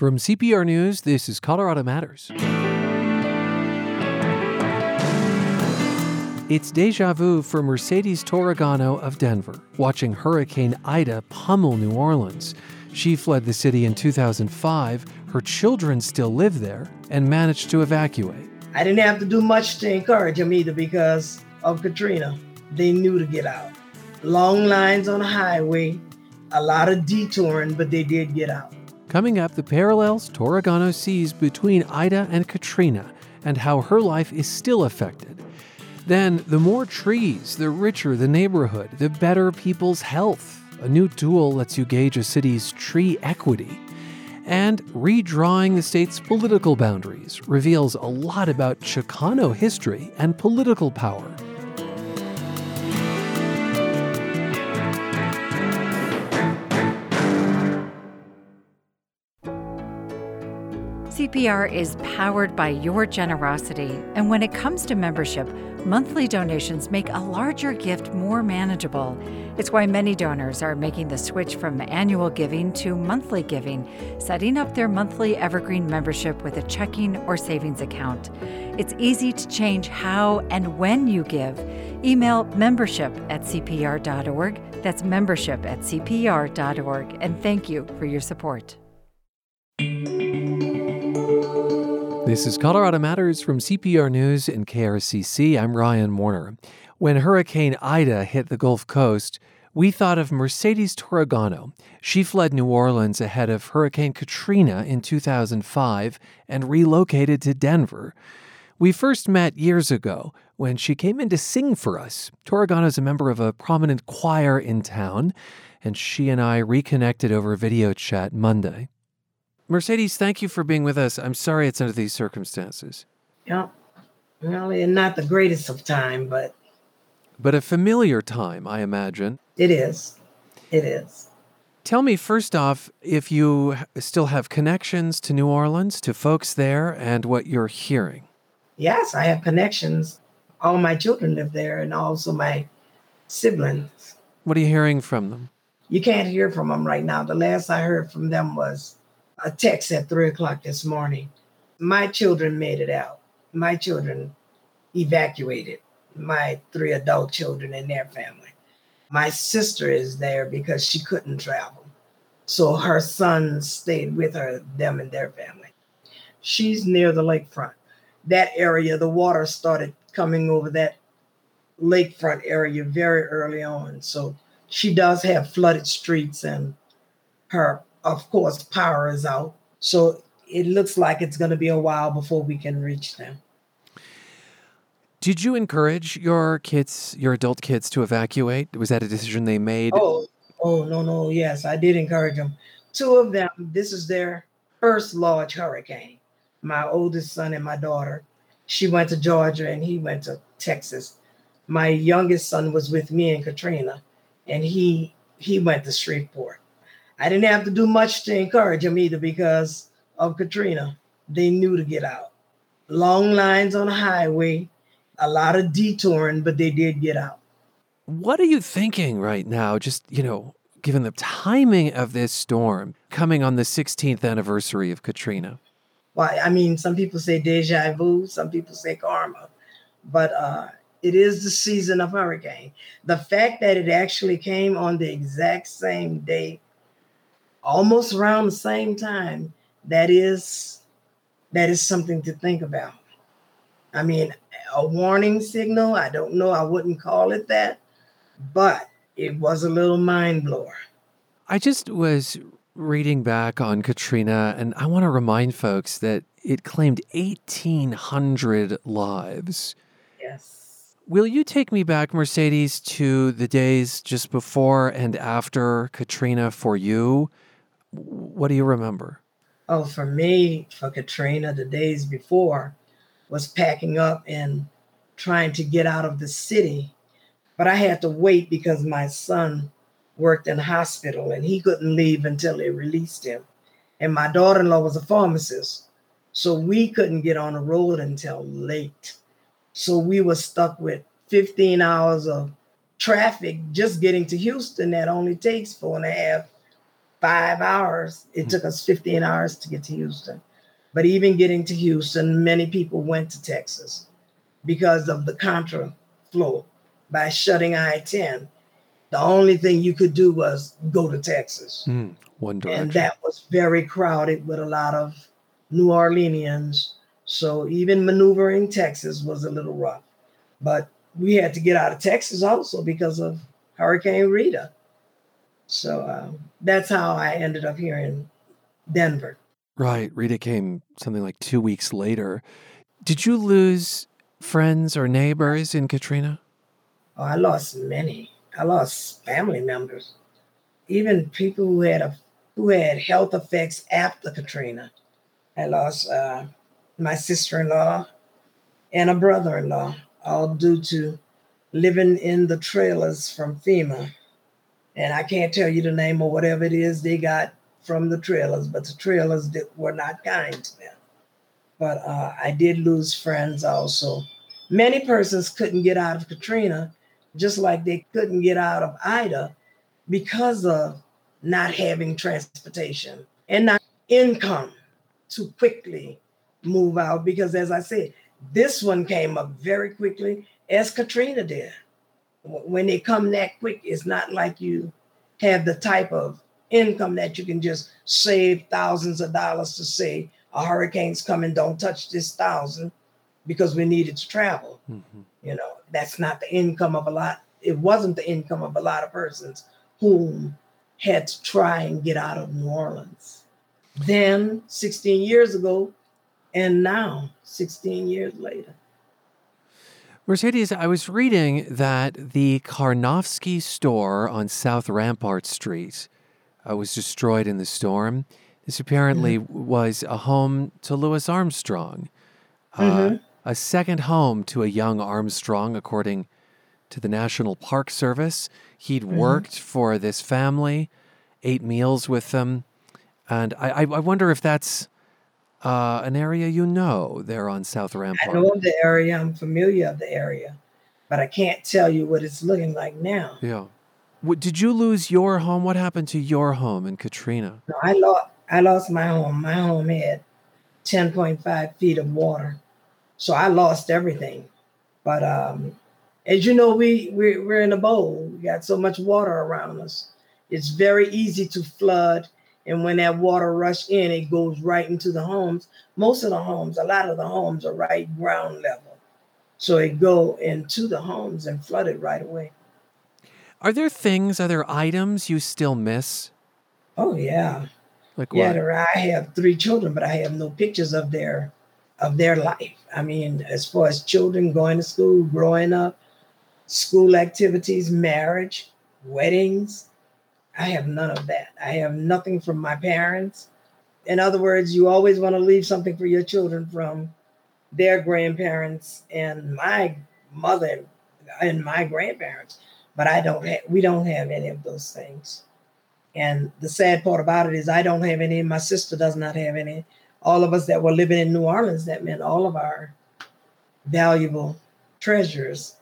From CPR News, this is Colorado Matters. It's deja vu for Mercedes Torregano of Denver, watching Hurricane Ida pummel New Orleans. She fled the city in 2005. Her children still live there and managed to evacuate. I didn't have to do much to encourage them either because of Katrina. They knew to get out. Long lines on the highway, a lot of detouring, but they did get out. Coming up, the parallels Torregano sees between Ida and Katrina and how her life is still affected. Then, the more trees, the richer the neighborhood, the better people's health. A new tool lets you gauge a city's tree equity. And redrawing the state's political boundaries reveals a lot about Chicano history and political power. CPR is powered by your generosity, and when it comes to membership, monthly donations make a larger gift more manageable. It's why many donors are making the switch from annual giving to monthly giving, setting up their monthly evergreen membership with a checking or savings account. It's easy to change how and when you give. Email membership at CPR.org. That's membership at CPR.org. And thank you for your support. This is Colorado Matters from CPR News and KRCC. I'm Ryan Warner. When Hurricane Ida hit the Gulf Coast, we thought of Mercedes Torregano. She fled New Orleans ahead of Hurricane Katrina in 2005 and relocated to Denver. We first met years ago when she came in to sing for us. Torregano is a member of a prominent choir in town, and she and I reconnected over video chat Monday. Mercedes, thank you for being with us. I'm sorry it's under these circumstances. Yeah. Well, and not the greatest of time, but but a familiar time, I imagine. It is. It is. Tell me first off if you still have connections to New Orleans, to folks there, and what you're hearing. Yes, I have connections. All my children live there, and also my siblings. What are you hearing from them? You can't hear from them right now. The last I heard from them was a text at three o'clock this morning. My children made it out. My children evacuated, my three adult children and their family. My sister is there because she couldn't travel. So her sons stayed with her, them and their family. She's near the lakefront. That area, the water started coming over that lakefront area very early on. So she does have flooded streets and her of course, power is out. So it looks like it's going to be a while before we can reach them. Did you encourage your kids, your adult kids, to evacuate? Was that a decision they made? Oh, oh no, no, yes, I did encourage them. Two of them, this is their first large hurricane. My oldest son and my daughter. She went to Georgia and he went to Texas. My youngest son was with me in Katrina, and he he went to Shreveport. I didn't have to do much to encourage them either because of Katrina. They knew to get out. Long lines on the highway, a lot of detouring, but they did get out. What are you thinking right now? Just, you know, given the timing of this storm coming on the 16th anniversary of Katrina? Well, I mean, some people say deja vu, some people say karma, but uh, it is the season of hurricane. The fact that it actually came on the exact same day almost around the same time, that is that is something to think about. I mean, a warning signal, I don't know, I wouldn't call it that, but it was a little mind blower. I just was reading back on Katrina, and I want to remind folks that it claimed 1,800 lives. Yes. Will you take me back, Mercedes, to the days just before and after Katrina for you? What do you remember? Oh, for me, for Katrina, the days before was packing up and trying to get out of the city. But I had to wait because my son worked in hospital and he couldn't leave until they released him. And my daughter in law was a pharmacist. So we couldn't get on the road until late. So we were stuck with 15 hours of traffic just getting to Houston that only takes four and a half five hours. It took us 15 hours to get to Houston. But even getting to Houston, many people went to Texas because of the contra flow by shutting I 10. The only thing you could do was go to Texas. Mm, one direction. And that was very crowded with a lot of New Orleanians. So even maneuvering Texas was a little rough. But we had to get out of Texas also because of Hurricane Rita. So um, that's how I ended up here in Denver. Right. Rita came something like two weeks later. Did you lose friends or neighbors in Katrina? Oh, I lost many. I lost family members, even people who had a who had health effects after Katrina. I lost uh, my sister-in-law and a brother-in-law, all due to living in the trailers from FEMA. And I can't tell you the name or whatever it is they got from the trailers, but the trailers were not kind to them. But uh, I did lose friends also. Many persons couldn't get out of Katrina, just like they couldn't get out of Ida because of not having transportation and not income to quickly move out. Because as I said, this one came up very quickly, as Katrina did. When they come that quick, it's not like you have the type of income that you can just save thousands of dollars to say a hurricane's coming, don't touch this thousand because we needed to travel. Mm-hmm. You know, that's not the income of a lot. It wasn't the income of a lot of persons whom had to try and get out of New Orleans. Then 16 years ago, and now 16 years later. Mercedes, I was reading that the Karnofsky store on South Rampart Street uh, was destroyed in the storm. This apparently mm-hmm. was a home to Louis Armstrong, uh, mm-hmm. a second home to a young Armstrong, according to the National Park Service. He'd mm-hmm. worked for this family, ate meals with them. And I, I wonder if that's uh, an area you know there on South Rampart. I know the area. I'm familiar of the area, but I can't tell you what it's looking like now. Yeah. Did you lose your home? What happened to your home in Katrina? No, I lost. I lost my home. My home had 10.5 feet of water, so I lost everything. But um, as you know, we we're, we're in a bowl. We got so much water around us. It's very easy to flood, and when that water rush in, it goes right into the homes. Most of the homes, a lot of the homes are right ground level, so it go into the homes and flood it right away. Are there things, are there items you still miss? Oh yeah. Like yeah, what? I have three children, but I have no pictures of their of their life. I mean, as far as children going to school, growing up, school activities, marriage, weddings, I have none of that. I have nothing from my parents. In other words, you always want to leave something for your children from their grandparents and my mother and my grandparents but I don't have, we don't have any of those things. And the sad part about it is I don't have any, my sister does not have any. All of us that were living in New Orleans, that meant all of our valuable treasures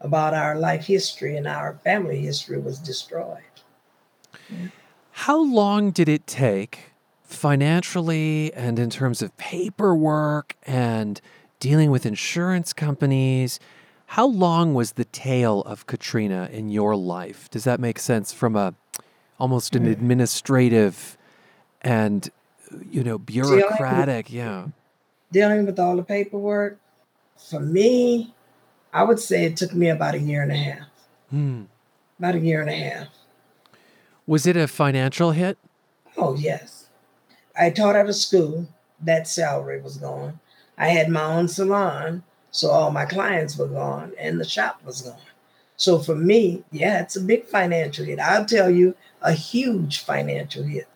about our life history and our family history was destroyed. How long did it take financially and in terms of paperwork and dealing with insurance companies how long was the tail of Katrina in your life? Does that make sense from a almost an administrative and you know bureaucratic, dealing yeah. Dealing with all the paperwork, for me, I would say it took me about a year and a half. Hmm. About a year and a half. Was it a financial hit? Oh yes. I taught at a school. That salary was gone. I had my own salon so all my clients were gone and the shop was gone. So for me, yeah, it's a big financial hit. I'll tell you, a huge financial hit.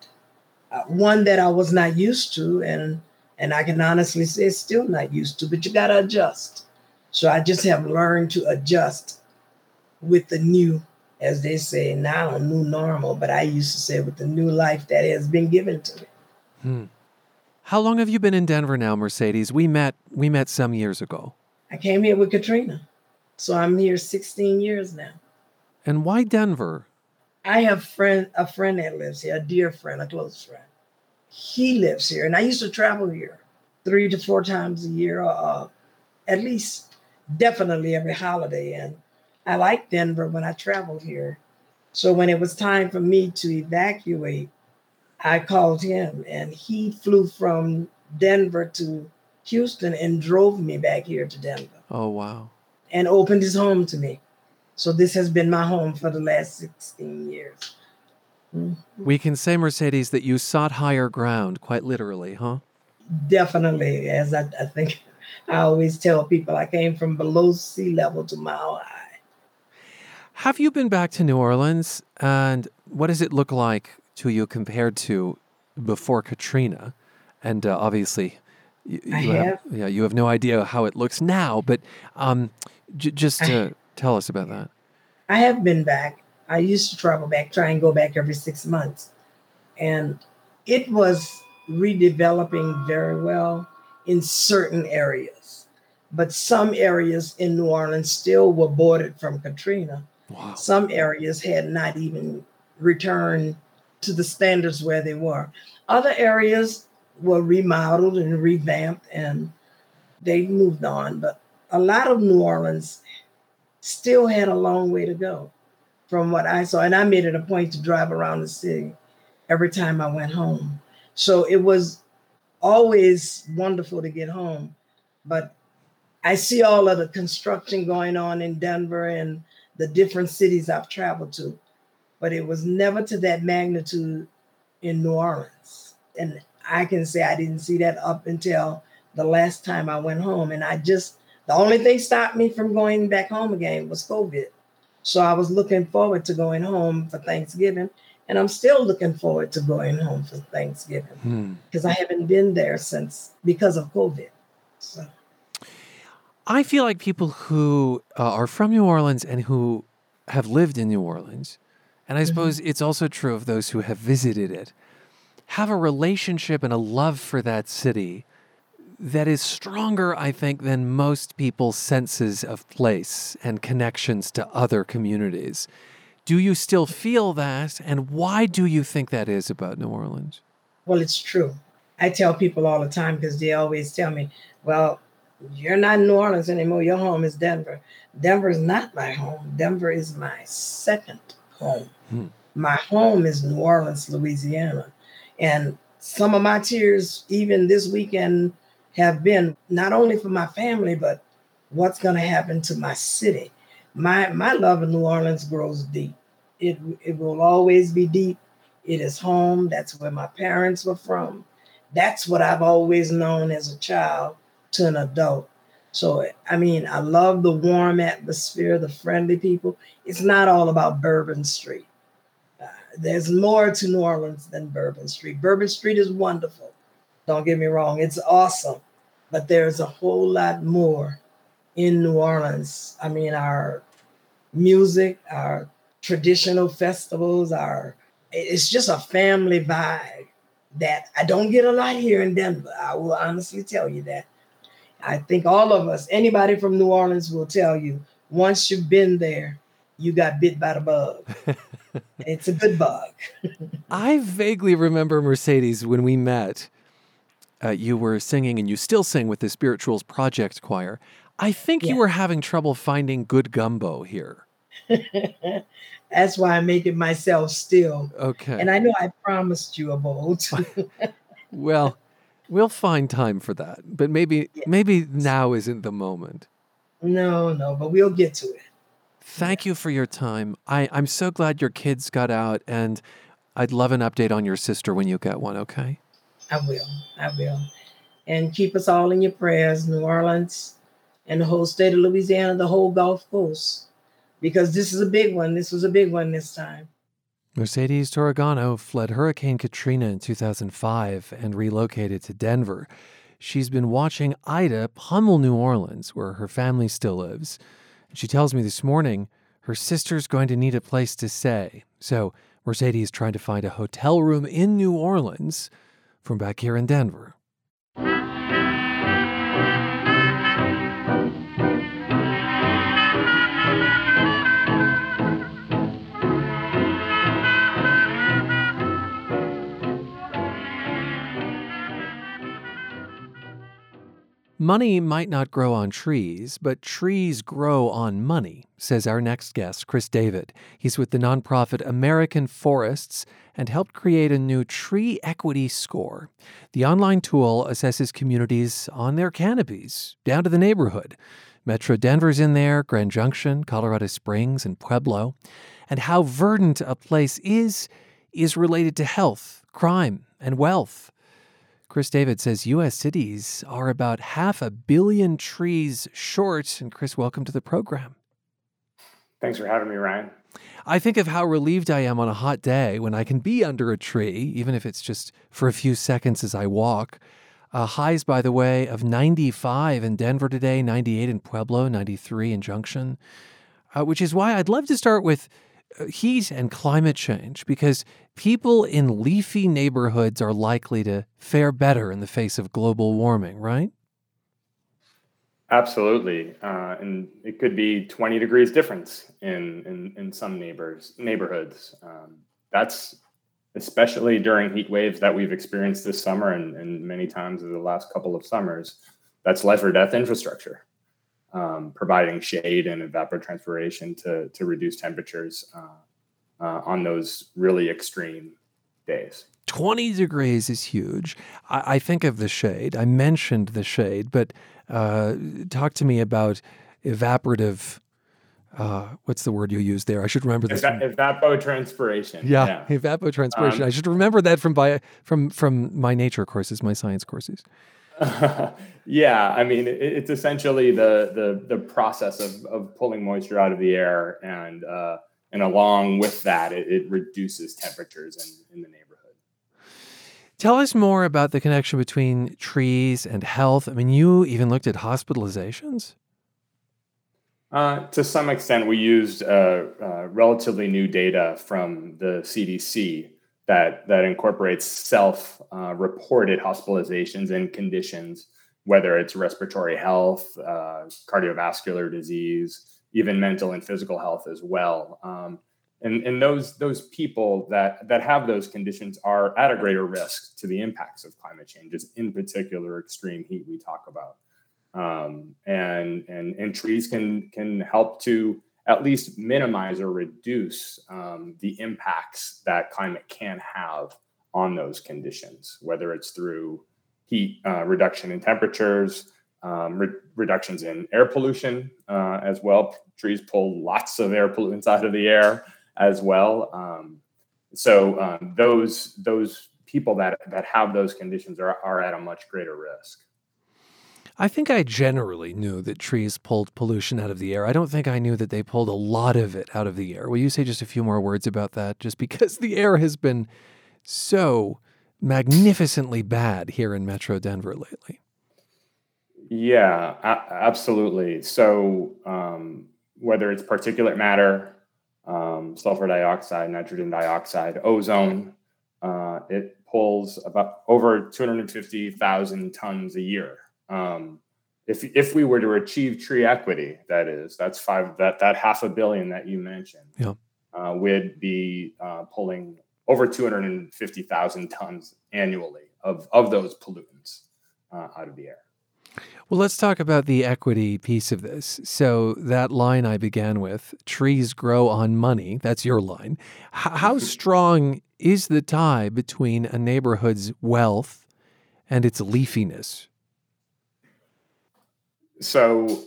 Uh, one that I was not used to, and and I can honestly say still not used to. But you got to adjust. So I just have learned to adjust with the new, as they say now, new normal. But I used to say with the new life that has been given to me. Hmm. How long have you been in Denver now, Mercedes? We met we met some years ago. I came here with Katrina. So I'm here 16 years now. And why Denver? I have friend a friend that lives here, a dear friend, a close friend. He lives here, and I used to travel here three to four times a year, uh, at least, definitely every holiday. And I like Denver when I traveled here. So when it was time for me to evacuate, I called him, and he flew from Denver to Houston and drove me back here to Denver. Oh wow! And opened his home to me. So this has been my home for the last 16 years. Mm-hmm. We can say, Mercedes, that you sought higher ground, quite literally, huh? Definitely. As I, I think I always tell people, I came from below sea level to mile high. Have you been back to New Orleans? And what does it look like to you compared to before Katrina? And uh, obviously, you, you have. yeah, you have no idea how it looks now, but um, j- just to Tell us about that. I have been back. I used to travel back, try and go back every six months. And it was redeveloping very well in certain areas. But some areas in New Orleans still were boarded from Katrina. Wow. Some areas had not even returned to the standards where they were. Other areas were remodeled and revamped and they moved on. But a lot of New Orleans still had a long way to go from what I saw. And I made it a point to drive around the city every time I went home. So it was always wonderful to get home. But I see all of the construction going on in Denver and the different cities I've traveled to, but it was never to that magnitude in New Orleans. And I can say I didn't see that up until the last time I went home. And I just the only thing stopped me from going back home again was COVID. So I was looking forward to going home for Thanksgiving. And I'm still looking forward to going home for Thanksgiving because hmm. I haven't been there since because of COVID. So. I feel like people who uh, are from New Orleans and who have lived in New Orleans, and I mm-hmm. suppose it's also true of those who have visited it, have a relationship and a love for that city that is stronger, I think, than most people's senses of place and connections to other communities. Do you still feel that? And why do you think that is about New Orleans? Well, it's true. I tell people all the time because they always tell me, well, you're not New Orleans anymore. Your home is Denver. Denver is not my home. Denver is my second home. Hmm. My home is New Orleans, Louisiana. And some of my tears, even this weekend, have been not only for my family, but what's going to happen to my city. My my love of New Orleans grows deep. It it will always be deep. It is home. That's where my parents were from. That's what I've always known as a child to an adult. So I mean, I love the warm atmosphere, the friendly people. It's not all about Bourbon Street. Uh, there's more to New Orleans than Bourbon Street. Bourbon Street is wonderful. Don't get me wrong, it's awesome. But there's a whole lot more in New Orleans. I mean, our music, our traditional festivals, our it's just a family vibe that I don't get a lot here in Denver. I will honestly tell you that. I think all of us, anybody from New Orleans will tell you, once you've been there, you got bit by the bug. it's a good bug. I vaguely remember Mercedes when we met uh, you were singing and you still sing with the Spirituals Project Choir. I think yeah. you were having trouble finding good gumbo here. That's why I make it myself still. Okay. And I know I promised you a bowl. well, we'll find time for that, but maybe yeah. maybe now isn't the moment. No, no, but we'll get to it. Thank you for your time. I, I'm so glad your kids got out, and I'd love an update on your sister when you get one, okay? I will. I will. And keep us all in your prayers, New Orleans and the whole state of Louisiana, the whole Gulf Coast, because this is a big one. This was a big one this time. Mercedes Torregano fled Hurricane Katrina in 2005 and relocated to Denver. She's been watching Ida pummel New Orleans, where her family still lives. She tells me this morning her sister's going to need a place to stay. So Mercedes is trying to find a hotel room in New Orleans from back here in Denver. Money might not grow on trees, but trees grow on money, says our next guest, Chris David. He's with the nonprofit American Forests and helped create a new tree equity score. The online tool assesses communities on their canopies, down to the neighborhood. Metro Denver's in there, Grand Junction, Colorado Springs, and Pueblo. And how verdant a place is, is related to health, crime, and wealth. Chris David says U.S. cities are about half a billion trees short. And Chris, welcome to the program. Thanks for having me, Ryan. I think of how relieved I am on a hot day when I can be under a tree, even if it's just for a few seconds as I walk. Uh, highs, by the way, of 95 in Denver today, 98 in Pueblo, 93 in Junction, uh, which is why I'd love to start with heat and climate change because people in leafy neighborhoods are likely to fare better in the face of global warming, right? Absolutely, uh, and it could be 20 degrees difference in in, in some neighbors neighborhoods. Um, that's especially during heat waves that we've experienced this summer and, and many times in the last couple of summers. That's life or death infrastructure, um, providing shade and evapotranspiration to to reduce temperatures uh, uh, on those really extreme days. 20 degrees is huge. I, I, think of the shade. I mentioned the shade, but uh, talk to me about evaporative. Uh, what's the word you use there? I should remember this. Eva- evapotranspiration. Yeah, yeah. evapotranspiration. Um, I should remember that from by from from my nature courses, my science courses. yeah, I mean, it, it's essentially the the the process of of pulling moisture out of the air, and uh, and along with that, it, it reduces temperatures in, in the neighborhood. Tell us more about the connection between trees and health. I mean, you even looked at hospitalizations. Uh, to some extent, we used uh, uh, relatively new data from the CDC that that incorporates self-reported uh, hospitalizations and conditions, whether it's respiratory health, uh, cardiovascular disease, even mental and physical health as well. Um, and, and those those people that that have those conditions are at a greater risk to the impacts of climate changes, in particular extreme heat we talk about. Um, and and and trees can can help to at least minimize or reduce um, the impacts that climate can have on those conditions, whether it's through heat uh, reduction in temperatures, um, re- reductions in air pollution uh, as well. Trees pull lots of air pollutants out of the air as well. Um, so um, those those people that that have those conditions are are at a much greater risk. I think I generally knew that trees pulled pollution out of the air. I don't think I knew that they pulled a lot of it out of the air. Will you say just a few more words about that? Just because the air has been so magnificently bad here in Metro Denver lately. Yeah, absolutely. So, um, whether it's particulate matter, um, sulfur dioxide, nitrogen dioxide, ozone. Uh, it pulls about over 250,000 tons a year. Um, if if we were to achieve tree equity, that is, that's five that that half a billion that you mentioned, yeah. uh, would be uh, pulling over 250,000 tons annually of of those pollutants uh, out of the air. Well, let's talk about the equity piece of this. So, that line I began with trees grow on money, that's your line. H- how strong is the tie between a neighborhood's wealth and its leafiness? So,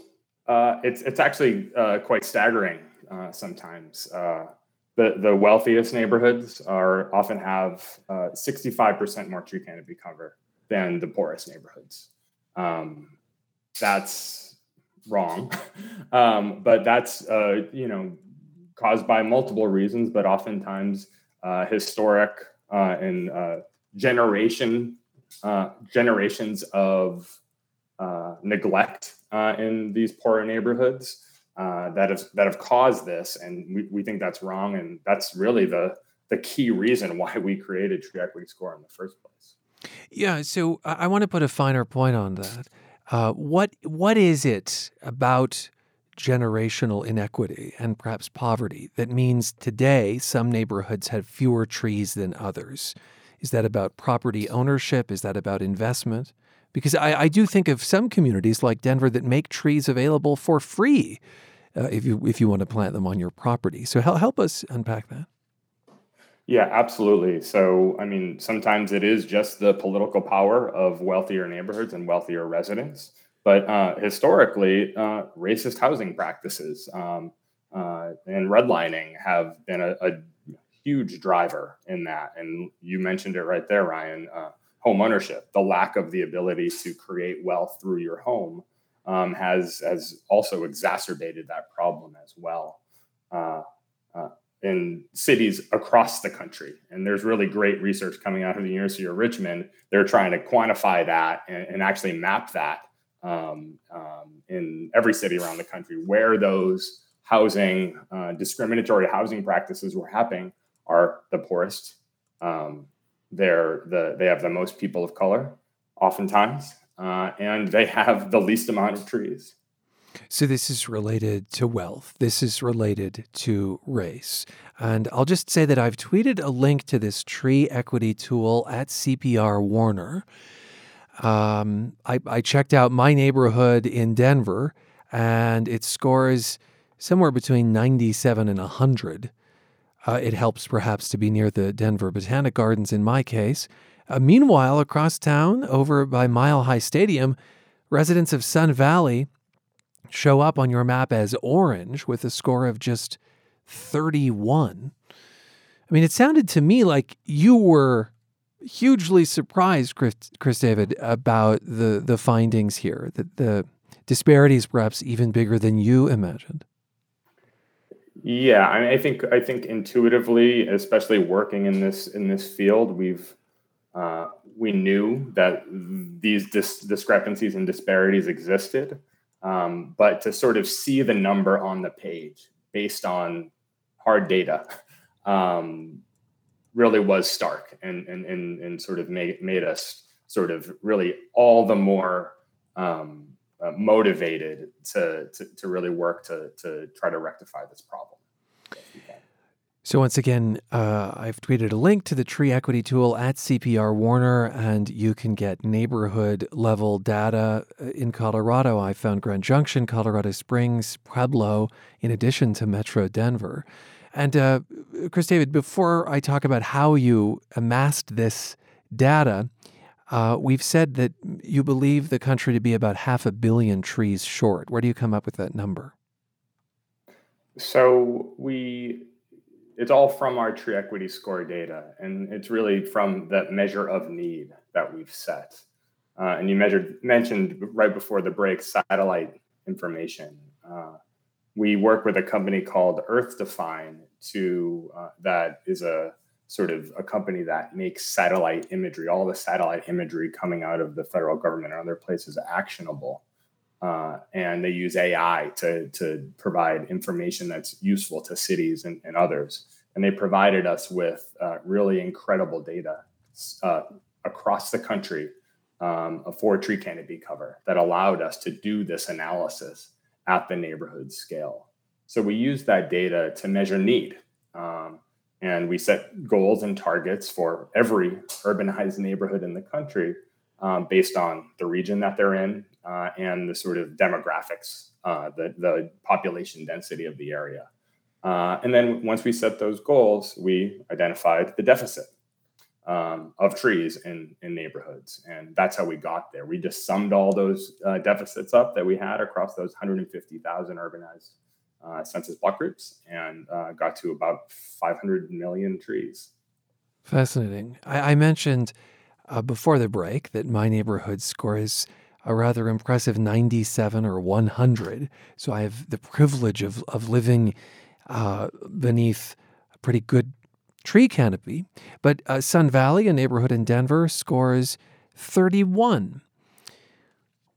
uh, it's, it's actually uh, quite staggering uh, sometimes. Uh, the, the wealthiest neighborhoods are often have 65% uh, more tree canopy cover than the poorest neighborhoods. Um, that's wrong. um, but that's uh, you know caused by multiple reasons, but oftentimes historic and generation generations of uh, in these poorer neighborhoods that have that have caused this, and we, we think that's wrong, and that's really the the key reason why we created tree equity score in the first place. Yeah, so I want to put a finer point on that. Uh, what what is it about generational inequity and perhaps poverty that means today some neighborhoods have fewer trees than others? Is that about property ownership? Is that about investment? Because I, I do think of some communities like Denver that make trees available for free uh, if you if you want to plant them on your property. So help help us unpack that. Yeah, absolutely. So, I mean, sometimes it is just the political power of wealthier neighborhoods and wealthier residents. But uh, historically, uh, racist housing practices um, uh, and redlining have been a, a, huge driver in that. And you mentioned it right there, Ryan. Home ownership, the lack of the ability to create wealth through your home, um, has has also exacerbated that problem as well. Uh, uh, in cities across the country. And there's really great research coming out of the University of Richmond. They're trying to quantify that and, and actually map that um, um, in every city around the country where those housing, uh, discriminatory housing practices were happening are the poorest. Um, they're the, they have the most people of color, oftentimes, uh, and they have the least amount of trees. So, this is related to wealth. This is related to race. And I'll just say that I've tweeted a link to this tree equity tool at CPR Warner. Um, I, I checked out my neighborhood in Denver, and it scores somewhere between 97 and 100. Uh, it helps perhaps to be near the Denver Botanic Gardens in my case. Uh, meanwhile, across town, over by Mile High Stadium, residents of Sun Valley show up on your map as orange with a score of just 31. I mean, it sounded to me like you were hugely surprised, Chris, Chris David, about the, the findings here, that the disparities perhaps even bigger than you imagined. Yeah, I mean, I think I think intuitively, especially working in this in this field, we've uh, we knew that these dis- discrepancies and disparities existed. Um, but to sort of see the number on the page based on hard data um, really was stark and, and, and, and sort of made, made us sort of really all the more um, uh, motivated to, to, to really work to, to try to rectify this problem. So, once again, uh, I've tweeted a link to the tree equity tool at CPR Warner, and you can get neighborhood level data uh, in Colorado. I found Grand Junction, Colorado Springs, Pueblo, in addition to Metro Denver. And, uh, Chris David, before I talk about how you amassed this data, uh, we've said that you believe the country to be about half a billion trees short. Where do you come up with that number? So, we it's all from our tree equity score data, and it's really from that measure of need that we've set. Uh, and you measured mentioned right before the break satellite information. Uh, we work with a company called EarthDefine to uh, that is a sort of a company that makes satellite imagery, all the satellite imagery coming out of the federal government and other places actionable. Uh, and they use AI to, to provide information that's useful to cities and, and others. And they provided us with uh, really incredible data uh, across the country um, for tree canopy cover that allowed us to do this analysis at the neighborhood scale. So we used that data to measure need. Um, and we set goals and targets for every urbanized neighborhood in the country um, based on the region that they're in uh, and the sort of demographics, uh, the, the population density of the area. Uh, and then once we set those goals, we identified the deficit um, of trees in, in neighborhoods. And that's how we got there. We just summed all those uh, deficits up that we had across those 150,000 urbanized uh, census block groups and uh, got to about 500 million trees. Fascinating. I, I mentioned uh, before the break that my neighborhood scores a rather impressive 97 or 100. So I have the privilege of, of living uh, beneath a pretty good tree canopy. But uh, Sun Valley, a neighborhood in Denver, scores 31.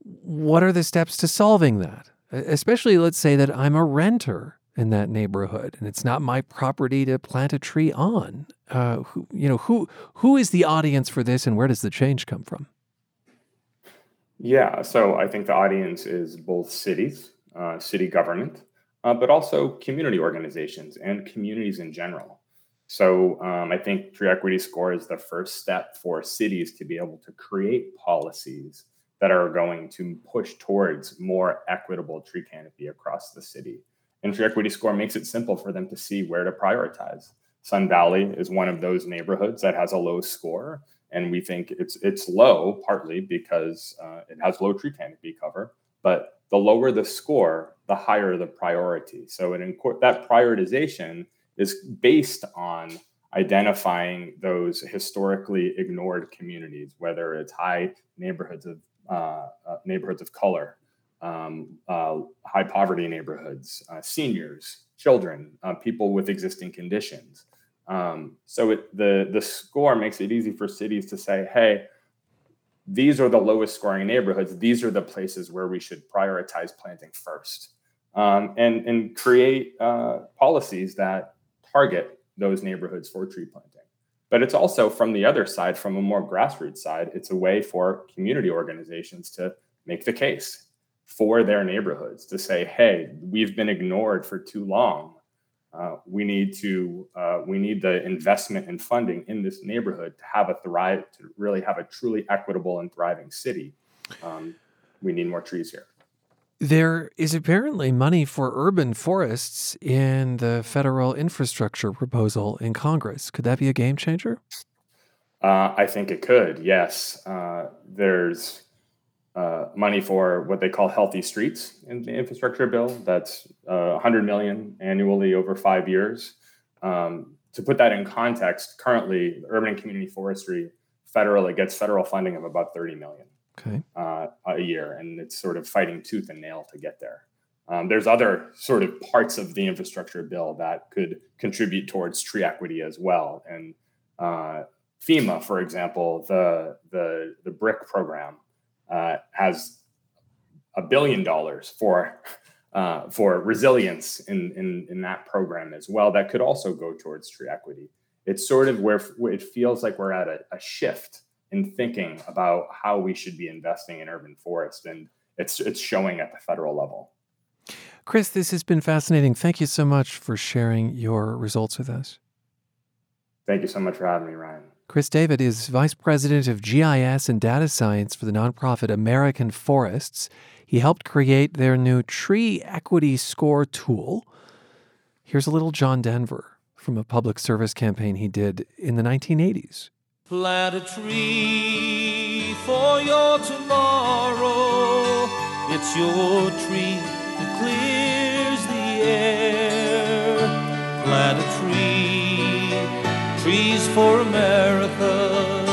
What are the steps to solving that? Especially, let's say that I'm a renter in that neighborhood and it's not my property to plant a tree on. Uh, who, you know, who who is the audience for this, and where does the change come from? Yeah, so I think the audience is both cities, uh, city government, uh, but also community organizations and communities in general. So um, I think tree equity score is the first step for cities to be able to create policies that are going to push towards more equitable tree canopy across the city. And tree equity score makes it simple for them to see where to prioritize. Sun Valley is one of those neighborhoods that has a low score, and we think it's it's low partly because uh, it has low tree canopy cover. But the lower the score, the higher the priority. So it that prioritization is based on identifying those historically ignored communities, whether it's high neighborhoods of uh, uh, neighborhoods of color, um, uh, high poverty neighborhoods, uh, seniors, children, people with existing conditions. Um, so it, the the score makes it easy for cities to say, "Hey, these are the lowest scoring neighborhoods. These are the places where we should prioritize planting first, um, and and create uh, policies that target those neighborhoods for tree planting. But it's also from the other side, from a more grassroots side, it's a way for community organizations to make the case for their neighborhoods to say, hey, we've been ignored for too long. Uh, we need to uh, we need the investment and funding in this neighborhood to have a thrive to really have a truly equitable and thriving city. Um, we need more trees here. There is apparently money for urban forests in the federal infrastructure proposal in Congress. Could that be a game changer? Uh, I think it could. Yes, uh, there's uh, money for what they call healthy streets in the infrastructure bill. That's 100 uh, million annually over five years. Um, to put that in context, currently, urban and community forestry federally gets federal funding of about 30 million okay. uh, a year, and it's sort of fighting tooth and nail to get there. Um, there's other sort of parts of the infrastructure bill that could contribute towards tree equity as well. And uh, FEMA, for example, the the the BRIC program uh, has a billion dollars for uh, for resilience in, in in that program as well. That could also go towards tree equity. It's sort of where it feels like we're at a, a shift in thinking about how we should be investing in urban forest, and it's it's showing at the federal level. Chris, this has been fascinating. Thank you so much for sharing your results with us. Thank you so much for having me, Ryan. Chris David is Vice President of GIS and Data Science for the nonprofit American Forests. He helped create their new Tree Equity Score tool. Here's a little John Denver from a public service campaign he did in the 1980s. Plant a tree for your tomorrow. It's your tree that clears the air. Plant a tree, trees for America.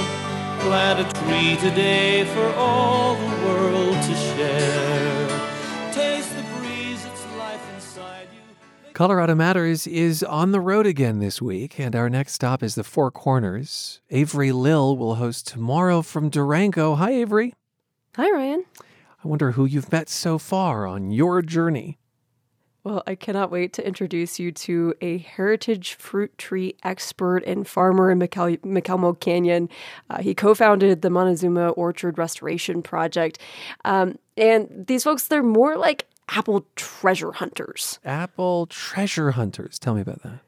Plant a tree today for all the world to share. Colorado Matters is on the road again this week, and our next stop is the Four Corners. Avery Lill will host tomorrow from Durango. Hi, Avery. Hi, Ryan. I wonder who you've met so far on your journey. Well, I cannot wait to introduce you to a heritage fruit tree expert and farmer in McElmo Canyon. Uh, he co founded the Montezuma Orchard Restoration Project. Um, and these folks, they're more like apple treasure hunters. Apple treasure hunters. Tell me about that.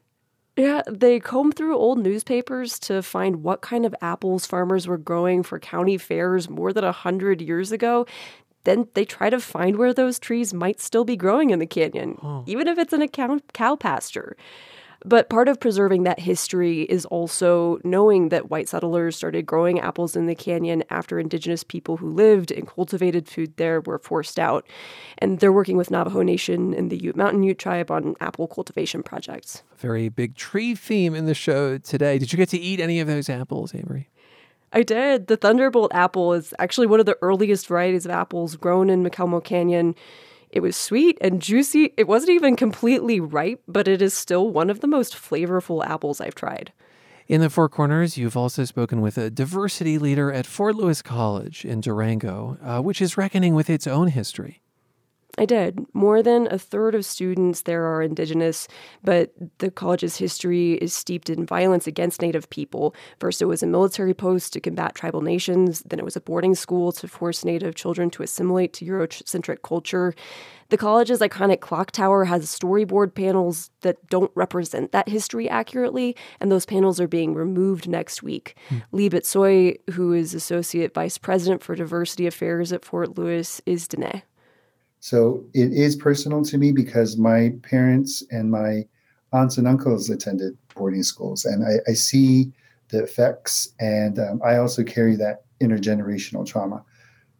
Yeah, they comb through old newspapers to find what kind of apples farmers were growing for county fairs more than a hundred years ago. Then they try to find where those trees might still be growing in the canyon, oh. even if it's in a cow, cow pasture. But part of preserving that history is also knowing that white settlers started growing apples in the canyon after indigenous people who lived and cultivated food there were forced out. And they're working with Navajo Nation and the Ute Mountain Ute tribe on apple cultivation projects. Very big tree theme in the show today. Did you get to eat any of those apples, Avery? I did. The Thunderbolt apple is actually one of the earliest varieties of apples grown in McElmo Canyon. It was sweet and juicy. It wasn't even completely ripe, but it is still one of the most flavorful apples I've tried. In the Four Corners, you've also spoken with a diversity leader at Fort Lewis College in Durango, uh, which is reckoning with its own history. I did. More than a third of students there are indigenous, but the college's history is steeped in violence against Native people. First, it was a military post to combat tribal nations, then, it was a boarding school to force Native children to assimilate to Eurocentric culture. The college's iconic clock tower has storyboard panels that don't represent that history accurately, and those panels are being removed next week. Mm. Lee Bitsoy, who is Associate Vice President for Diversity Affairs at Fort Lewis, is Dene. So it is personal to me because my parents and my aunts and uncles attended boarding schools, and I, I see the effects, and um, I also carry that intergenerational trauma.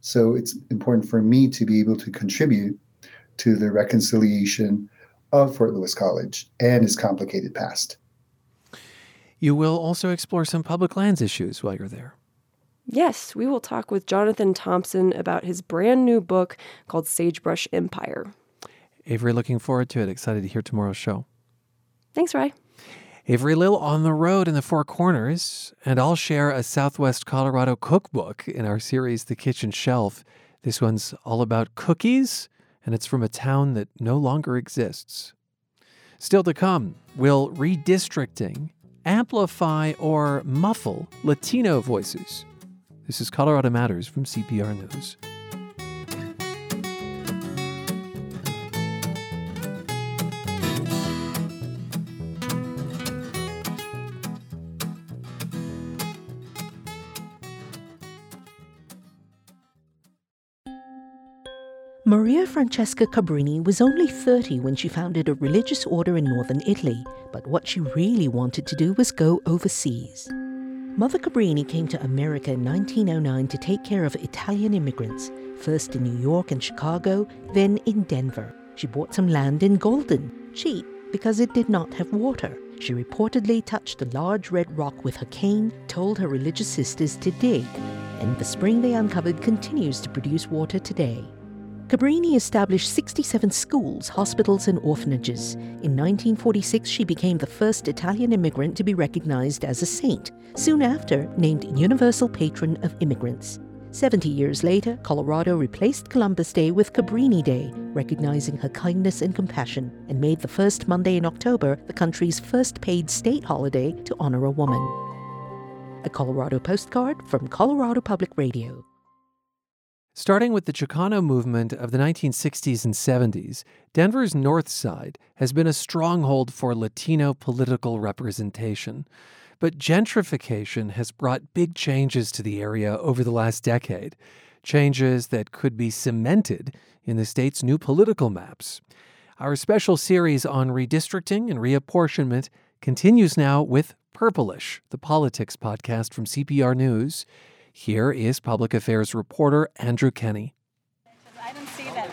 So it's important for me to be able to contribute to the reconciliation of Fort Lewis College and its complicated past. You will also explore some public lands issues while you're there. Yes, we will talk with Jonathan Thompson about his brand new book called Sagebrush Empire. Avery, looking forward to it. Excited to hear tomorrow's show. Thanks, Rye. Avery Lill on the road in the Four Corners, and I'll share a Southwest Colorado cookbook in our series, The Kitchen Shelf. This one's all about cookies, and it's from a town that no longer exists. Still to come, will redistricting amplify or muffle Latino voices? This is Colorado Matters from CPR News. Maria Francesca Cabrini was only 30 when she founded a religious order in northern Italy, but what she really wanted to do was go overseas. Mother Cabrini came to America in 1909 to take care of Italian immigrants, first in New York and Chicago, then in Denver. She bought some land in Golden, cheap because it did not have water. She reportedly touched a large red rock with her cane, told her religious sisters to dig, and the spring they uncovered continues to produce water today. Cabrini established 67 schools, hospitals, and orphanages. In 1946, she became the first Italian immigrant to be recognized as a saint, soon after, named Universal Patron of Immigrants. 70 years later, Colorado replaced Columbus Day with Cabrini Day, recognizing her kindness and compassion, and made the first Monday in October the country's first paid state holiday to honor a woman. A Colorado postcard from Colorado Public Radio. Starting with the Chicano movement of the 1960s and 70s, Denver's North Side has been a stronghold for Latino political representation. But gentrification has brought big changes to the area over the last decade, changes that could be cemented in the state's new political maps. Our special series on redistricting and reapportionment continues now with Purplish, the politics podcast from CPR News. Here is public affairs reporter Andrew Kenny. I didn't see that.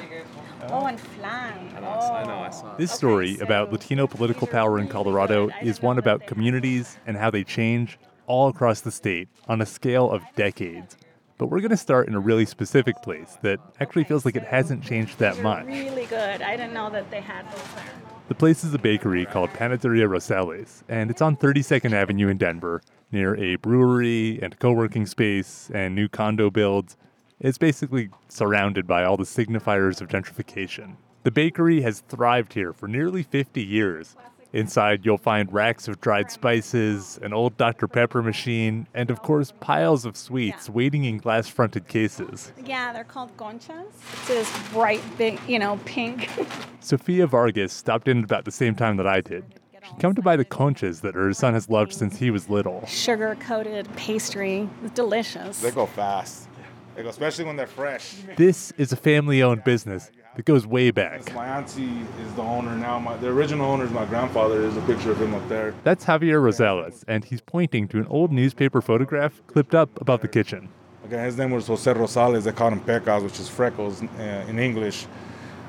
Oh, and flan. I know, I know, I oh. saw This story okay, so about Latino political power in Colorado is one about communities and how they change all across the state on a scale of decades. But we're going to start in a really specific place that actually feels like it hasn't changed that much. Really good. I didn't know that they had those there. The place is a bakery called Panaderia Rosales, and it's on 32nd Avenue in Denver, near a brewery and co working space and new condo builds. It's basically surrounded by all the signifiers of gentrification. The bakery has thrived here for nearly 50 years. Inside, you'll find racks of dried spices, an old Dr. Pepper machine, and of course, piles of sweets yeah. waiting in glass fronted cases. Yeah, they're called conchas. It's this bright, big, you know, pink. Sophia Vargas stopped in about the same time that I did. She'd come to buy the conchas that her son has loved since he was little. Sugar coated pastry. It's delicious. They go fast. They go, especially when they're fresh. This is a family owned business that goes way back. My auntie is the owner now. My, the original owner is my grandfather. There's a picture of him up there. That's Javier Rosales, and he's pointing to an old newspaper photograph clipped up above the kitchen. Okay, his name was Jose Rosales. They called him Pecas, which is freckles uh, in English.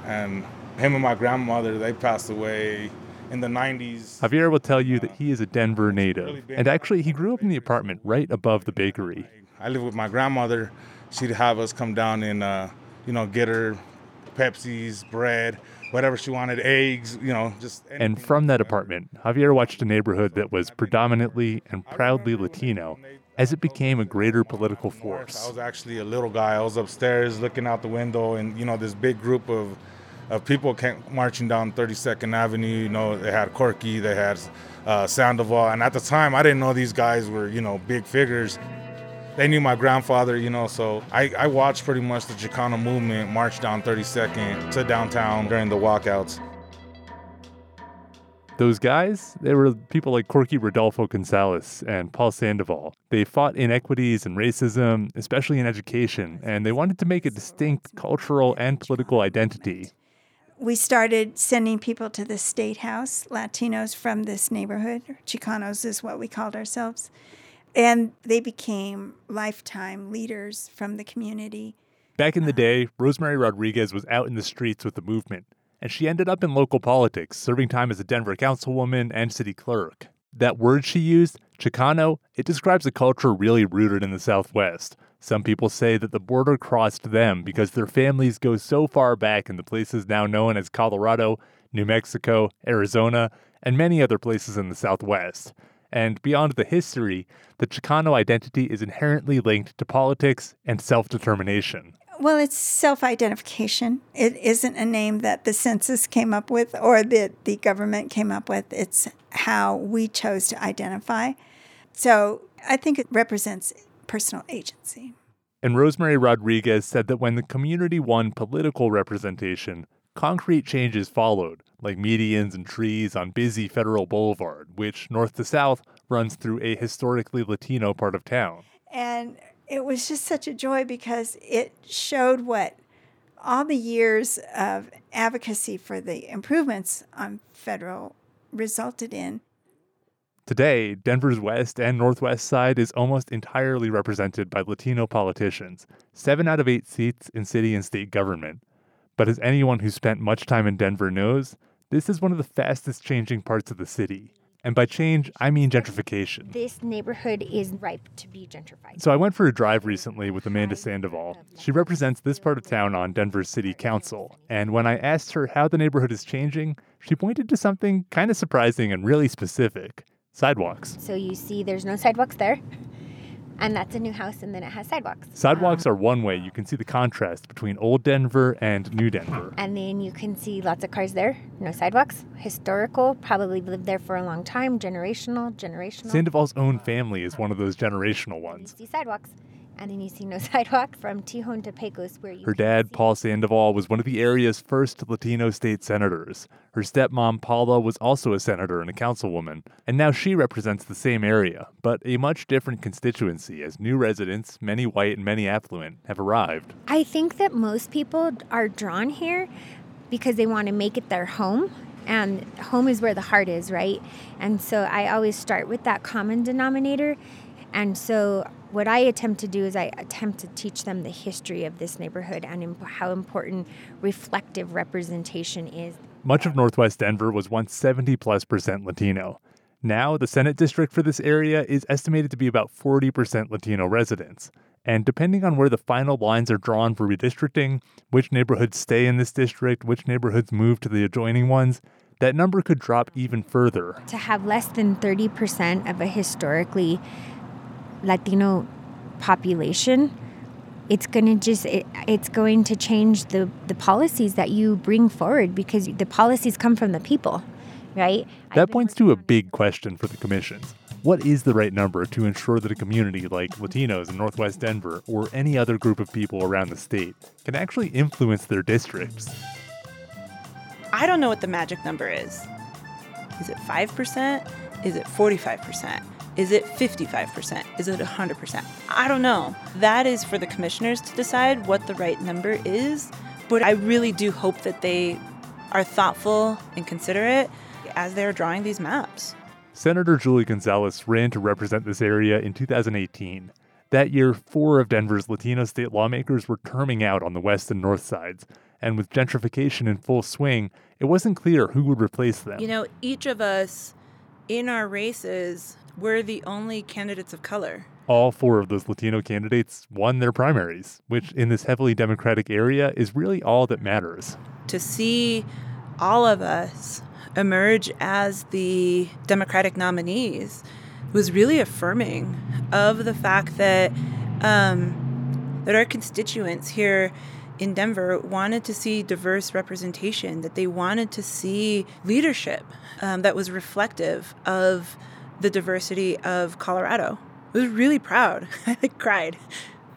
And him and my grandmother, they passed away in the 90s. Javier will tell you that he is a Denver native. And actually, he grew up in the apartment right above the bakery. I live with my grandmother. She'd have us come down and, uh, you know, get her Pepsi's, bread, whatever she wanted, eggs, you know, just. And from that apartment, Javier watched a neighborhood that was predominantly and proudly Latino as it became a greater political force. I was actually a little guy. I was upstairs looking out the window, and, you know, this big group of of people came marching down 32nd Avenue. You know, they had Corky, they had uh, Sandoval, and at the time, I didn't know these guys were you know big figures. They knew my grandfather, you know, so I, I watched pretty much the Chicano movement march down 32nd to downtown during the walkouts. Those guys, they were people like Corky Rodolfo Gonzalez and Paul Sandoval. They fought inequities and racism, especially in education, and they wanted to make a distinct cultural and political identity. We started sending people to the state house, Latinos from this neighborhood, Chicanos is what we called ourselves, and they became lifetime leaders from the community. Back in the um, day, Rosemary Rodriguez was out in the streets with the movement and she ended up in local politics, serving time as a Denver councilwoman and city clerk. That word she used, Chicano, it describes a culture really rooted in the Southwest. Some people say that the border crossed them because their families go so far back in the places now known as Colorado, New Mexico, Arizona, and many other places in the Southwest. And beyond the history, the Chicano identity is inherently linked to politics and self determination. Well, it's self identification. It isn't a name that the census came up with or that the government came up with. It's how we chose to identify. So I think it represents personal agency. And Rosemary Rodriguez said that when the community won political representation, concrete changes followed, like medians and trees on busy Federal Boulevard, which, north to south, runs through a historically Latino part of town. And it was just such a joy because it showed what all the years of advocacy for the improvements on federal resulted in. Today, Denver's west and northwest side is almost entirely represented by Latino politicians, seven out of eight seats in city and state government. But as anyone who spent much time in Denver knows, this is one of the fastest changing parts of the city. And by change, I mean gentrification. This neighborhood is ripe to be gentrified. So I went for a drive recently with Amanda Sandoval. She represents this part of town on Denver's City Council. And when I asked her how the neighborhood is changing, she pointed to something kind of surprising and really specific sidewalks. So you see, there's no sidewalks there and that's a new house and then it has sidewalks. Sidewalks um, are one way you can see the contrast between old Denver and new Denver. And then you can see lots of cars there, no sidewalks. Historical, probably lived there for a long time, generational, generational. Sandoval's own family is one of those generational ones. You see sidewalks and then you see no sidewalk from Tejon to Pecos, where you. Her dad, Paul Sandoval, was one of the area's first Latino state senators. Her stepmom, Paula, was also a senator and a councilwoman, and now she represents the same area, but a much different constituency as new residents, many white and many affluent, have arrived. I think that most people are drawn here because they want to make it their home and home is where the heart is, right? And so I always start with that common denominator. And so what I attempt to do is I attempt to teach them the history of this neighborhood and imp- how important reflective representation is. Much of Northwest Denver was once 70 plus percent Latino. Now, the Senate district for this area is estimated to be about 40% Latino residents. And depending on where the final lines are drawn for redistricting, which neighborhoods stay in this district, which neighborhoods move to the adjoining ones, that number could drop even further. To have less than 30% of a historically Latino population, it's going to just it, it's going to change the the policies that you bring forward because the policies come from the people, right? That points to a big question for the commissions. What is the right number to ensure that a community like Latinos in Northwest Denver or any other group of people around the state can actually influence their districts? I don't know what the magic number is. Is it 5%? Is it 45%? Is it 55%? Is it 100%? I don't know. That is for the commissioners to decide what the right number is. But I really do hope that they are thoughtful and considerate as they're drawing these maps. Senator Julie Gonzalez ran to represent this area in 2018. That year, four of Denver's Latino state lawmakers were terming out on the west and north sides. And with gentrification in full swing, it wasn't clear who would replace them. You know, each of us in our races we're the only candidates of color. All four of those Latino candidates won their primaries, which in this heavily Democratic area is really all that matters. To see all of us emerge as the Democratic nominees was really affirming of the fact that um, that our constituents here in Denver wanted to see diverse representation, that they wanted to see leadership um, that was reflective of the diversity of Colorado. I was really proud. I cried.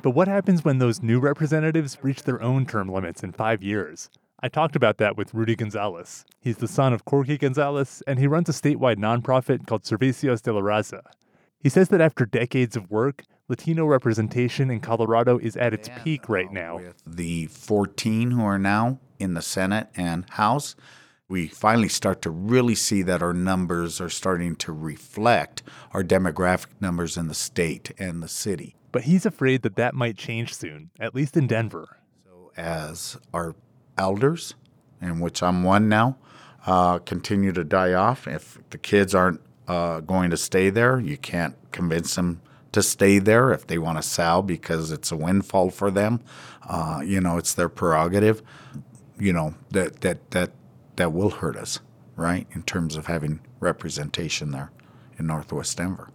But what happens when those new representatives reach their own term limits in five years? I talked about that with Rudy Gonzalez. He's the son of Corky Gonzalez, and he runs a statewide nonprofit called Servicios de la Raza. He says that after decades of work, Latino representation in Colorado is at its peak right uh, now. With The 14 who are now in the Senate and House, we finally start to really see that our numbers are starting to reflect our demographic numbers in the state and the city. But he's afraid that that might change soon, at least in Denver. So, as our elders, in which I'm one now, uh, continue to die off, if the kids aren't uh, going to stay there, you can't convince them to stay there if they want to sell because it's a windfall for them. Uh, you know, it's their prerogative. You know that that that that will hurt us, right? In terms of having representation there in Northwest Denver.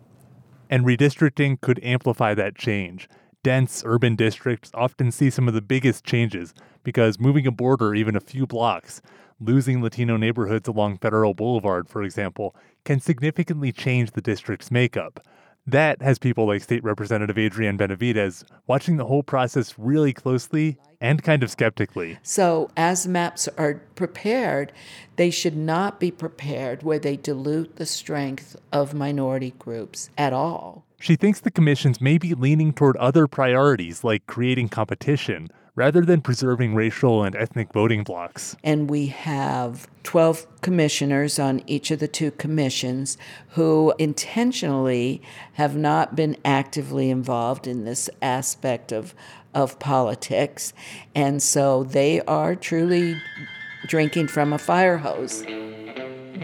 And redistricting could amplify that change. Dense urban districts often see some of the biggest changes because moving a border even a few blocks, losing Latino neighborhoods along Federal Boulevard, for example, can significantly change the district's makeup. That has people like State Representative Adrienne Benavides watching the whole process really closely and kind of skeptically. So, as maps are prepared, they should not be prepared where they dilute the strength of minority groups at all. She thinks the commissions may be leaning toward other priorities like creating competition rather than preserving racial and ethnic voting blocks. And we have 12 commissioners on each of the two commissions who intentionally have not been actively involved in this aspect of, of politics. And so they are truly drinking from a fire hose.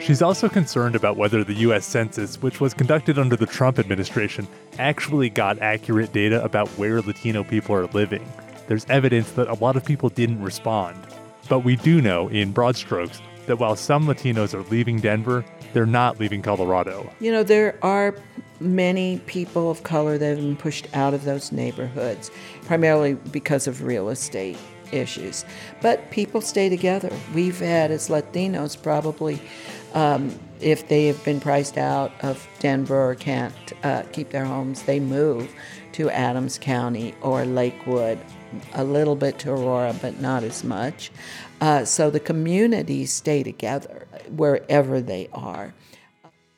She's also concerned about whether the U.S. Census, which was conducted under the Trump administration, actually got accurate data about where Latino people are living there's evidence that a lot of people didn't respond. But we do know, in broad strokes, that while some Latinos are leaving Denver, they're not leaving Colorado. You know, there are many people of color that have been pushed out of those neighborhoods, primarily because of real estate issues. But people stay together. We've had, as Latinos, probably, um, if they have been priced out of Denver or can't uh, keep their homes, they move to Adams County or Lakewood a little bit to Aurora, but not as much. Uh, so the communities stay together wherever they are.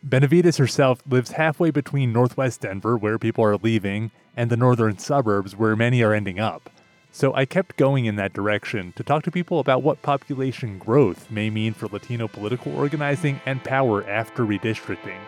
Benavides herself lives halfway between northwest Denver, where people are leaving, and the northern suburbs, where many are ending up. So I kept going in that direction to talk to people about what population growth may mean for Latino political organizing and power after redistricting.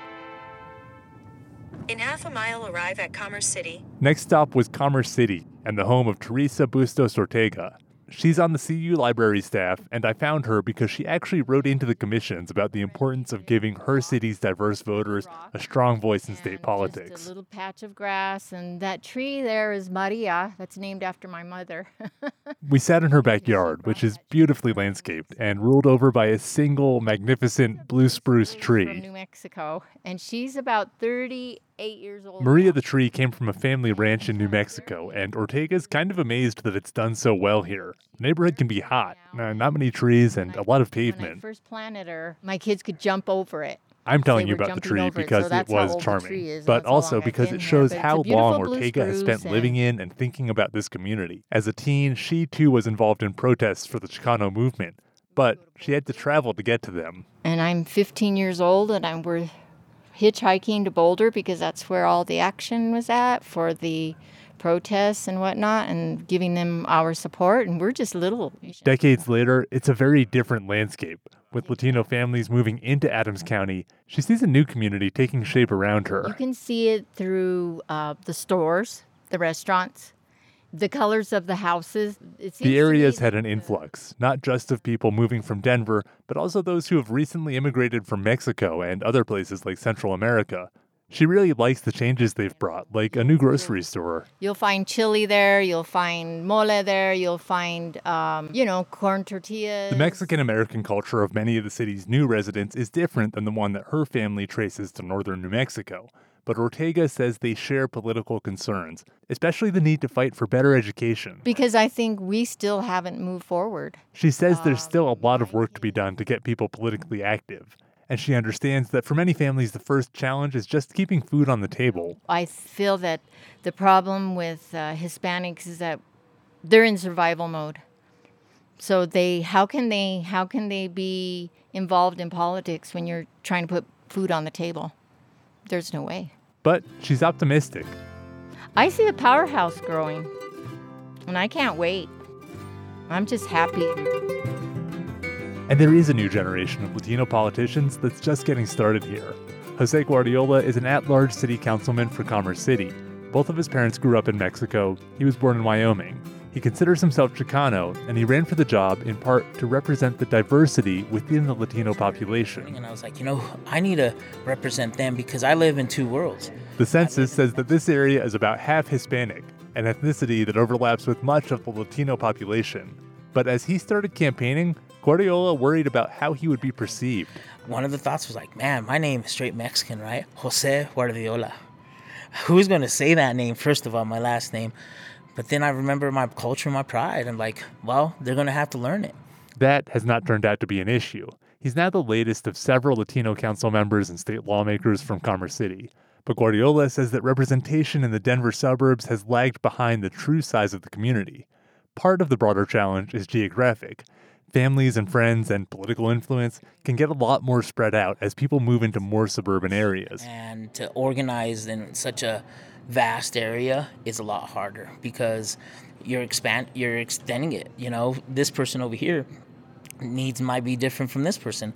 In half a mile, arrive at Commerce City. Next stop was Commerce City and the home of Teresa Bustos Ortega, She's on the CU library staff, and I found her because she actually wrote into the commissions about the importance of giving her city's diverse voters a strong voice in state politics. a little patch of grass, and that tree there is Maria. That's named after my mother. we sat in her backyard, which is beautifully landscaped and ruled over by a single magnificent blue spruce tree. From New Mexico, and she's about 30 eight years old. Maria the tree came from a family ranch in New Mexico, and Ortega's kind of amazed that it's done so well here. The neighborhood can be hot, uh, not many trees, and a lot of pavement. First planted her, my kids could jump over it. I'm telling you about the tree because it, so it was charming, but also because it shows how long Ortega has spent living in and thinking about this community. As a teen, she too was involved in protests for the Chicano movement, but she had to travel to get to them. And I'm 15 years old, and I'm worth hitchhiking to Boulder because that's where all the action was at for the protests and whatnot and giving them our support. And we're just little decades later it's a very different landscape. With latino families moving into adams county she sees a new community taking shape around her. You can see it through uh, the stores the restaurants the colors of the houses. The area's had an influx, not just of people moving from Denver, but also those who have recently immigrated from Mexico and other places like Central America. She really likes the changes they've brought, like a new grocery store. You'll find chili there, you'll find mole there, you'll find, um, you know, corn tortillas. The Mexican American culture of many of the city's new residents is different than the one that her family traces to northern New Mexico. But Ortega says they share political concerns, especially the need to fight for better education. Because I think we still haven't moved forward. She says there's still a lot of work to be done to get people politically active. And she understands that for many families, the first challenge is just keeping food on the table. I feel that the problem with uh, Hispanics is that they're in survival mode. So they, how can they, how can they be involved in politics when you're trying to put food on the table? There's no way. But she's optimistic. I see a powerhouse growing, and I can't wait. I'm just happy. And there is a new generation of Latino politicians that's just getting started here. Jose Guardiola is an at large city councilman for Commerce City. Both of his parents grew up in Mexico. He was born in Wyoming. He considers himself Chicano, and he ran for the job in part to represent the diversity within the Latino population. And I was like, you know, I need to represent them because I live in two worlds. The census says that this area is about half Hispanic, an ethnicity that overlaps with much of the Latino population. But as he started campaigning, Guardiola worried about how he would be perceived. One of the thoughts was like, man, my name is straight Mexican, right? Jose Guardiola. Who's going to say that name, first of all, my last name? But then I remember my culture, my pride. I'm like, well, they're going to have to learn it. That has not turned out to be an issue. He's now the latest of several Latino council members and state lawmakers from Commerce City. But Guardiola says that representation in the Denver suburbs has lagged behind the true size of the community. Part of the broader challenge is geographic. Families and friends and political influence can get a lot more spread out as people move into more suburban areas. And to organize in such a vast area is a lot harder because you're expand you're extending it you know? This person over here needs might be different from this person.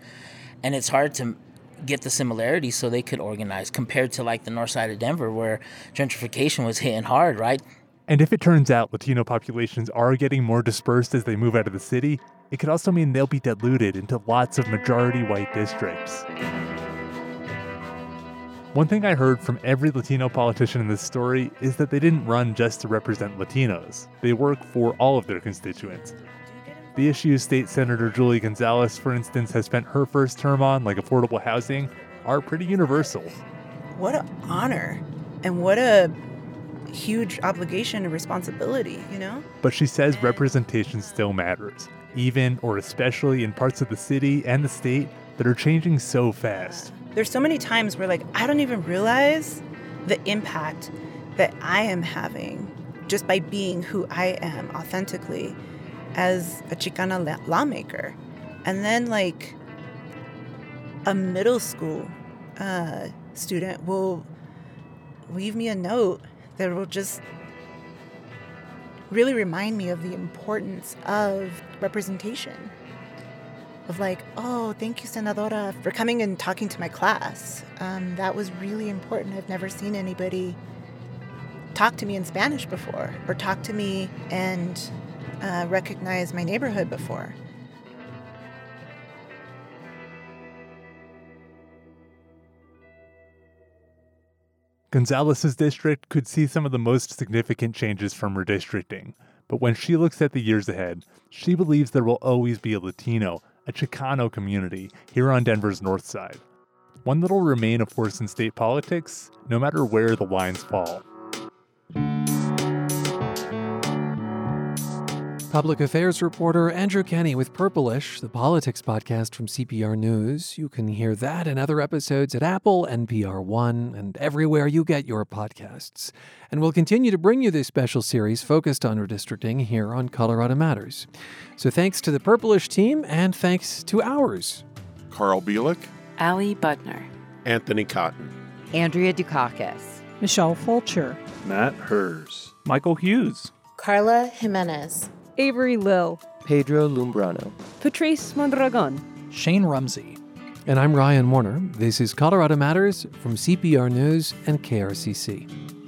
And it's hard to get the similarities so they could organize compared to like the north side of denver where gentrification was hitting hard right and if it turns out latino populations are getting more dispersed as they move out of the city it could also mean they'll be diluted into lots of majority white districts one thing I heard from every Latino politician in this story is that they didn't run just to represent Latinos. They work for all of their constituents. The issues State Senator Julie Gonzalez, for instance, has spent her first term on, like affordable housing, are pretty universal. What an honor and what a huge obligation and responsibility, you know? But she says representation still matters, even or especially in parts of the city and the state that are changing so fast. There's so many times where like I don't even realize the impact that I am having just by being who I am authentically as a Chicana lawmaker. And then like a middle school uh, student will leave me a note that will just really remind me of the importance of representation of like, oh, thank you, Senadora, for coming and talking to my class. Um, that was really important. I've never seen anybody talk to me in Spanish before or talk to me and uh, recognize my neighborhood before. Gonzalez's district could see some of the most significant changes from redistricting. But when she looks at the years ahead, she believes there will always be a Latino a Chicano community here on Denver's north side. One that'll remain a force in state politics, no matter where the lines fall. Public affairs reporter Andrew Kenny with Purplish, the politics podcast from CPR News. You can hear that and other episodes at Apple, NPR One, and everywhere you get your podcasts. And we'll continue to bring you this special series focused on redistricting here on Colorado Matters. So thanks to the Purplish team and thanks to ours Carl Bielek, Ali Budner, Anthony Cotton, Andrea Dukakis, Michelle Fulcher, Matt Hers, Michael Hughes, Carla Jimenez. Avery Lill, Pedro Lumbrano, Patrice Mondragon, Shane Rumsey. And I'm Ryan Warner. This is Colorado Matters from CPR News and KRCC.